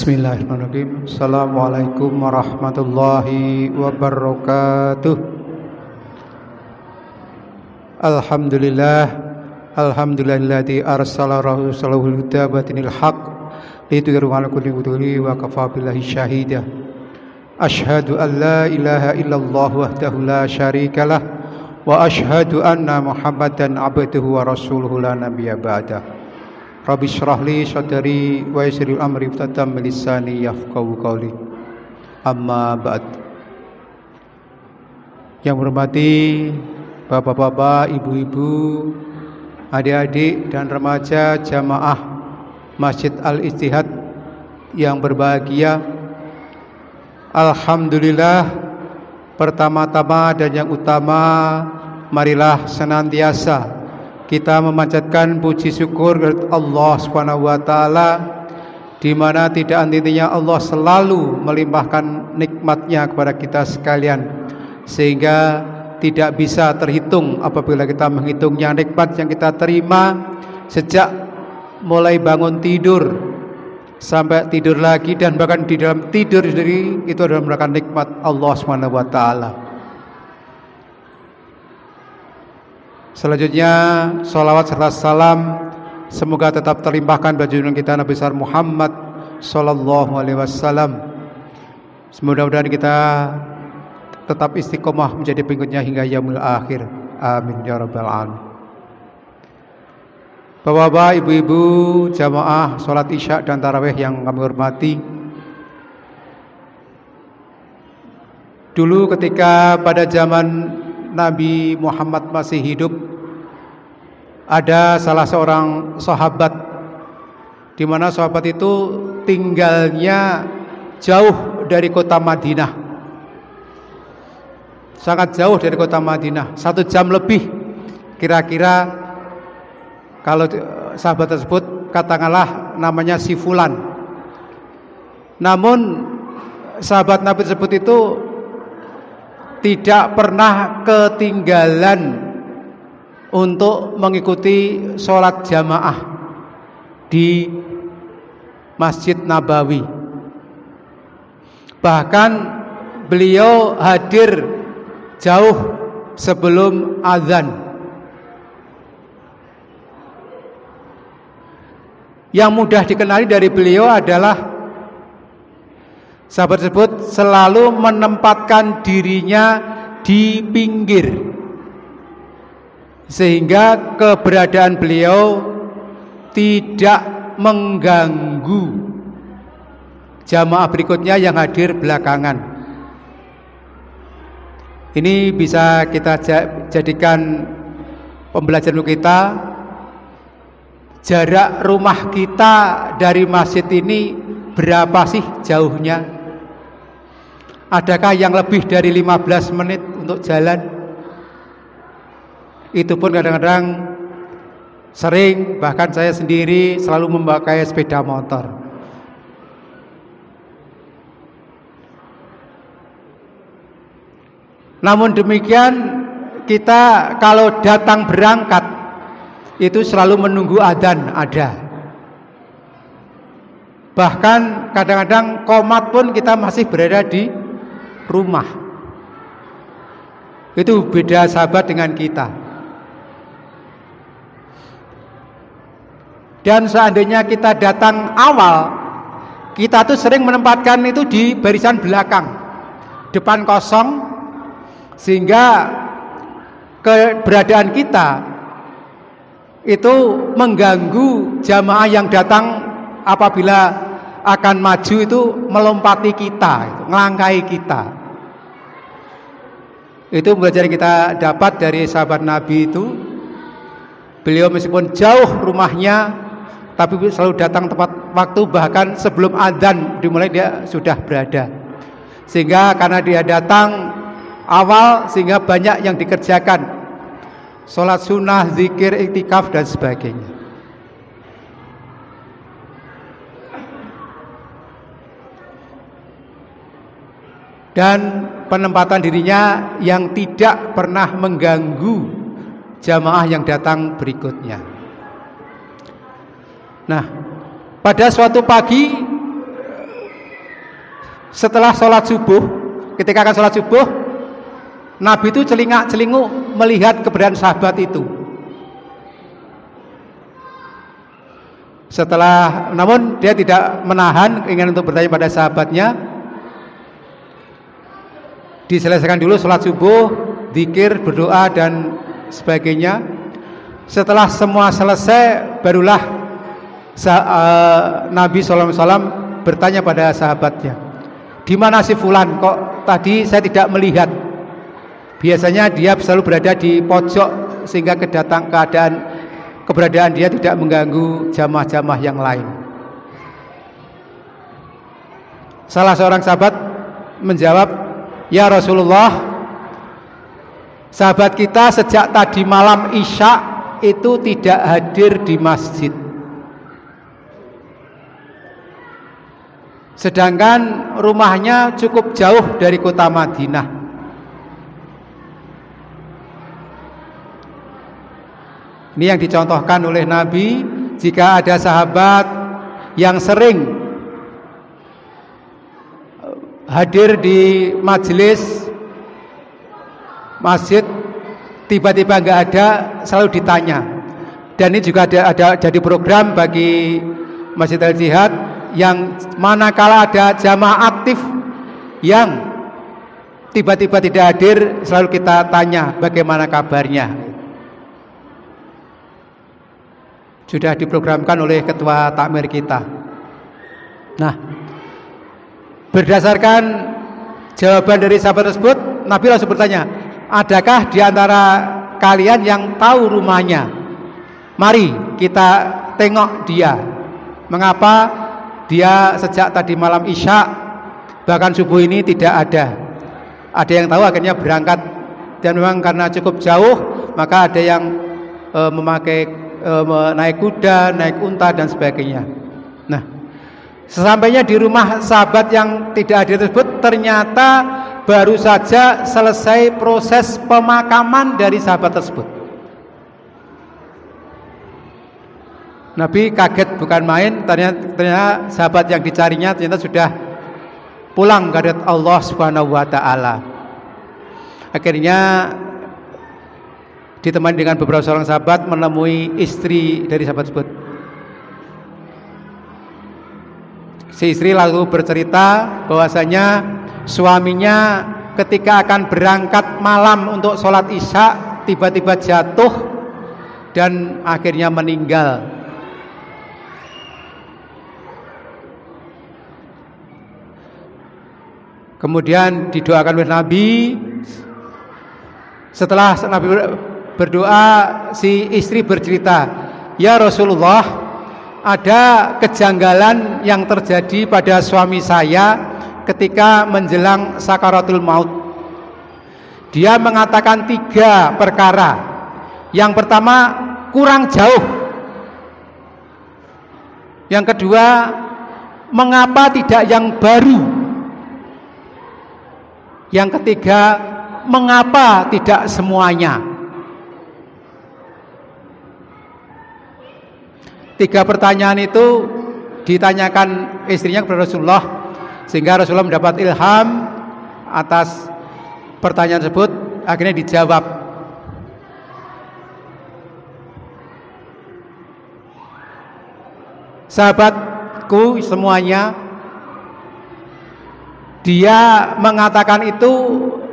Bismillahirrahmanirrahim. Assalamualaikum warahmatullahi wabarakatuh. Alhamdulillah Alhamdulillahilladzi arsala rasulahu huda batinil haq Liduyru ala kulli wuduli wa kafa billahi syahida. An la ilaha illallah wahdahu la syarikalah Wa ashhadu anna muhammadan abduhu wa rasuluhu la nabiyya ba'dah Rabbi syrah li wa yassiril amri ftatam lisani yafqahu qawli. Amma ba'd. Yang hormati bapak-bapak, ibu-ibu, adik-adik dan remaja jamaah Masjid Al-Istihad yang berbahagia. Alhamdulillah pertama-tama dan yang utama marilah senantiasa kita memanjatkan puji syukur kepada Allah Subhanahu wa taala di mana tidak hentinya Allah selalu melimpahkan nikmatnya kepada kita sekalian sehingga tidak bisa terhitung apabila kita menghitungnya nikmat yang kita terima sejak mulai bangun tidur sampai tidur lagi dan bahkan di dalam tidur sendiri itu adalah merupakan nikmat Allah Subhanahu wa taala. Selanjutnya salawat serta salam semoga tetap terlimpahkan bagi junjungan kita Nabi besar Muhammad sallallahu alaihi wasallam. Semoga-mudahan kita tetap istiqomah menjadi pengikutnya hingga yaumul akhir. Amin ya rabbal alamin. Bapak-bapak, ibu-ibu, jamaah salat Isya dan tarawih yang kami hormati. Dulu ketika pada zaman Nabi Muhammad masih hidup ada salah seorang sahabat di mana sahabat itu tinggalnya jauh dari kota Madinah. Sangat jauh dari kota Madinah satu jam lebih. Kira-kira kalau sahabat tersebut katakanlah namanya si Fulan. Namun sahabat Nabi tersebut itu tidak pernah ketinggalan untuk mengikuti sholat jamaah di Masjid Nabawi. Bahkan beliau hadir jauh sebelum azan. Yang mudah dikenali dari beliau adalah Sahabat tersebut selalu menempatkan dirinya di pinggir sehingga keberadaan beliau tidak mengganggu jamaah berikutnya yang hadir belakangan. Ini bisa kita jadikan pembelajaran kita jarak rumah kita dari masjid ini berapa sih jauhnya? Adakah yang lebih dari 15 menit untuk jalan? Itu pun kadang-kadang sering bahkan saya sendiri selalu memakai sepeda motor. Namun demikian kita kalau datang berangkat itu selalu menunggu adzan ada. Bahkan kadang-kadang komat pun kita masih berada di rumah. Itu beda sahabat dengan kita. Dan seandainya kita datang awal, kita tuh sering menempatkan itu di barisan belakang. Depan kosong sehingga keberadaan kita itu mengganggu jamaah yang datang apabila akan maju itu melompati kita, ngelangkai kita. Itu belajar kita dapat dari sahabat Nabi itu. Beliau meskipun jauh rumahnya tapi selalu datang tepat waktu bahkan sebelum adzan dimulai dia sudah berada. Sehingga karena dia datang awal sehingga banyak yang dikerjakan. Salat sunnah, zikir, iktikaf dan sebagainya. Dan penempatan dirinya yang tidak pernah mengganggu jamaah yang datang berikutnya. Nah, pada suatu pagi setelah sholat subuh, ketika akan sholat subuh, Nabi itu celingak-celinguk melihat keberadaan sahabat itu. Setelah, namun dia tidak menahan ingin untuk bertanya pada sahabatnya. Diselesaikan dulu sholat subuh, zikir, berdoa dan sebagainya. Setelah semua selesai, barulah uh, Nabi SAW bertanya pada sahabatnya, di mana si Fulan? Kok tadi saya tidak melihat? Biasanya dia selalu berada di pojok sehingga kedatang keadaan keberadaan dia tidak mengganggu jamaah-jamaah yang lain. Salah seorang sahabat menjawab, "Ya Rasulullah, sahabat kita sejak tadi malam Isya itu tidak hadir di masjid. Sedangkan rumahnya cukup jauh dari kota Madinah. Ini yang dicontohkan oleh Nabi jika ada sahabat yang sering hadir di majelis masjid tiba-tiba nggak ada selalu ditanya. Dan ini juga ada, ada jadi program bagi Masjid Al Jihad yang manakala ada jamaah aktif yang tiba-tiba tidak hadir selalu kita tanya bagaimana kabarnya. Sudah diprogramkan oleh ketua takmir kita. Nah berdasarkan jawaban dari sahabat tersebut Nabi langsung bertanya Adakah di antara kalian yang tahu rumahnya? Mari kita tengok dia. Mengapa dia sejak tadi malam Isya bahkan subuh ini tidak ada? Ada yang tahu akhirnya berangkat dan memang karena cukup jauh maka ada yang e, memakai e, naik kuda, naik unta dan sebagainya. Nah, sesampainya di rumah sahabat yang tidak hadir tersebut ternyata baru saja selesai proses pemakaman dari sahabat tersebut. Nabi kaget bukan main, ternyata, ternyata sahabat yang dicarinya ternyata sudah pulang ke Allah Subhanahu wa taala. Akhirnya ditemani dengan beberapa seorang sahabat menemui istri dari sahabat tersebut. Si istri lalu bercerita bahwasanya suaminya ketika akan berangkat malam untuk sholat isya tiba-tiba jatuh dan akhirnya meninggal. Kemudian didoakan oleh Nabi. Setelah Nabi berdoa, si istri bercerita, "Ya Rasulullah, ada kejanggalan yang terjadi pada suami saya ketika menjelang sakaratul maut. Dia mengatakan tiga perkara. Yang pertama, kurang jauh. Yang kedua, mengapa tidak yang baru? Yang ketiga, mengapa tidak semuanya? Tiga pertanyaan itu ditanyakan istrinya kepada Rasulullah sehingga Rasulullah mendapat ilham atas pertanyaan tersebut akhirnya dijawab. Sahabatku semuanya dia mengatakan itu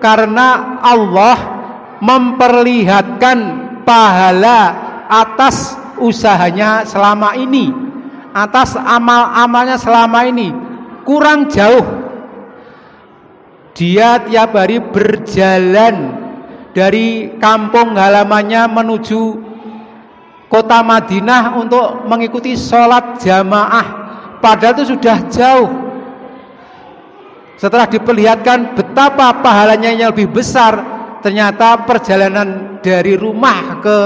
karena Allah memperlihatkan pahala atas usahanya selama ini, atas amal-amalnya selama ini kurang jauh. Dia tiap hari berjalan dari kampung halamannya menuju kota Madinah untuk mengikuti sholat jamaah. Padahal itu sudah jauh. Setelah diperlihatkan betapa pahalanya yang lebih besar ternyata perjalanan dari rumah ke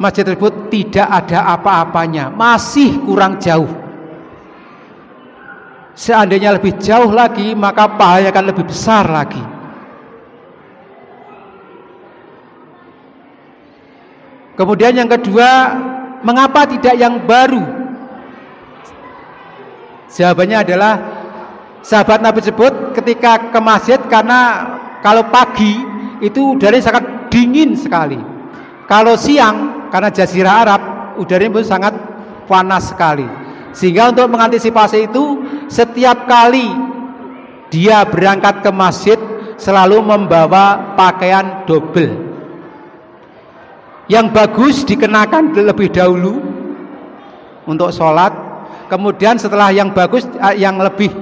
masjid tersebut tidak ada apa-apanya masih kurang jauh Seandainya lebih jauh lagi, maka pahalanya akan lebih besar lagi. Kemudian yang kedua, mengapa tidak yang baru? Jawabannya adalah sahabat Nabi sebut ketika ke masjid karena kalau pagi itu udaranya sangat dingin sekali. Kalau siang karena jazirah Arab udaranya sangat panas sekali. Sehingga untuk mengantisipasi itu setiap kali dia berangkat ke masjid selalu membawa pakaian double. Yang bagus dikenakan lebih dahulu untuk sholat. Kemudian setelah yang bagus, eh, yang lebih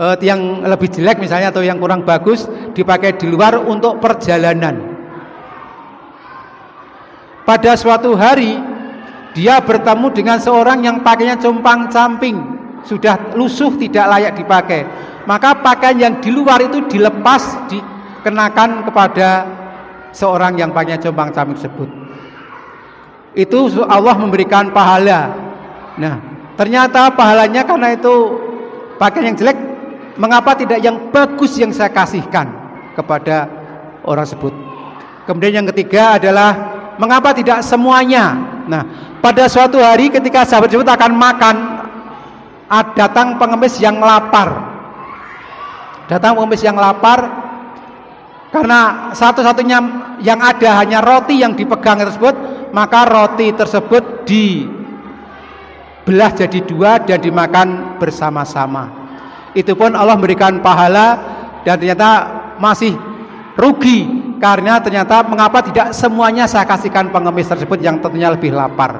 uh, yang lebih jelek misalnya atau yang kurang bagus dipakai di luar untuk perjalanan. Pada suatu hari dia bertemu dengan seorang yang pakainya compang camping, sudah lusuh tidak layak dipakai. Maka pakaian yang di luar itu dilepas dikenakan kepada seorang yang pakainya compang camping tersebut. Itu Allah memberikan pahala. Nah, ternyata pahalanya karena itu pakaian yang jelek Mengapa tidak yang bagus yang saya kasihkan kepada orang tersebut? Kemudian yang ketiga adalah mengapa tidak semuanya? Nah, pada suatu hari ketika sahabat tersebut akan makan, datang pengemis yang lapar. Datang pengemis yang lapar karena satu-satunya yang ada hanya roti yang dipegang tersebut, maka roti tersebut dibelah jadi dua dan dimakan bersama-sama itu pun Allah memberikan pahala dan ternyata masih rugi karena ternyata mengapa tidak semuanya saya kasihkan pengemis tersebut yang tentunya lebih lapar.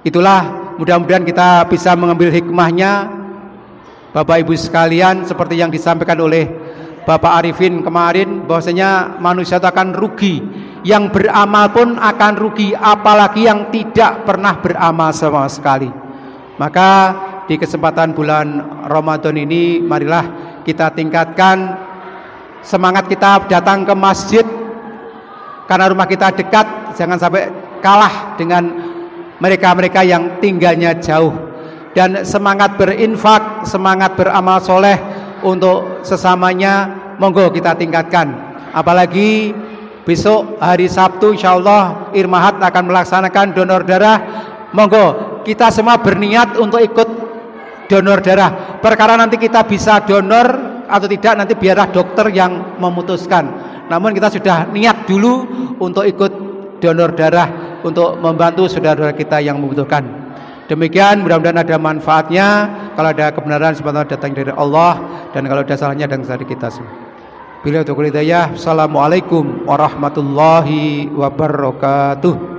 Itulah mudah-mudahan kita bisa mengambil hikmahnya. Bapak Ibu sekalian seperti yang disampaikan oleh Bapak Arifin kemarin bahwasanya manusia itu akan rugi. Yang beramal pun akan rugi apalagi yang tidak pernah beramal sama sekali. Maka di kesempatan bulan Ramadan ini marilah kita tingkatkan semangat kita datang ke masjid. Karena rumah kita dekat jangan sampai kalah dengan mereka-mereka yang tinggalnya jauh. Dan semangat berinfak semangat beramal soleh untuk sesamanya monggo kita tingkatkan. Apalagi besok hari Sabtu insya Allah Irmahat akan melaksanakan donor darah. Monggo kita semua berniat untuk ikut donor darah. Perkara nanti kita bisa donor atau tidak nanti biarlah dokter yang memutuskan. Namun kita sudah niat dulu untuk ikut donor darah untuk membantu saudara-saudara kita yang membutuhkan. Demikian mudah-mudahan ada manfaatnya. Kalau ada kebenaran sebenarnya datang dari Allah dan kalau ada salahnya datang dari kita semua. Bila untuk. Assalamualaikum warahmatullahi wabarakatuh.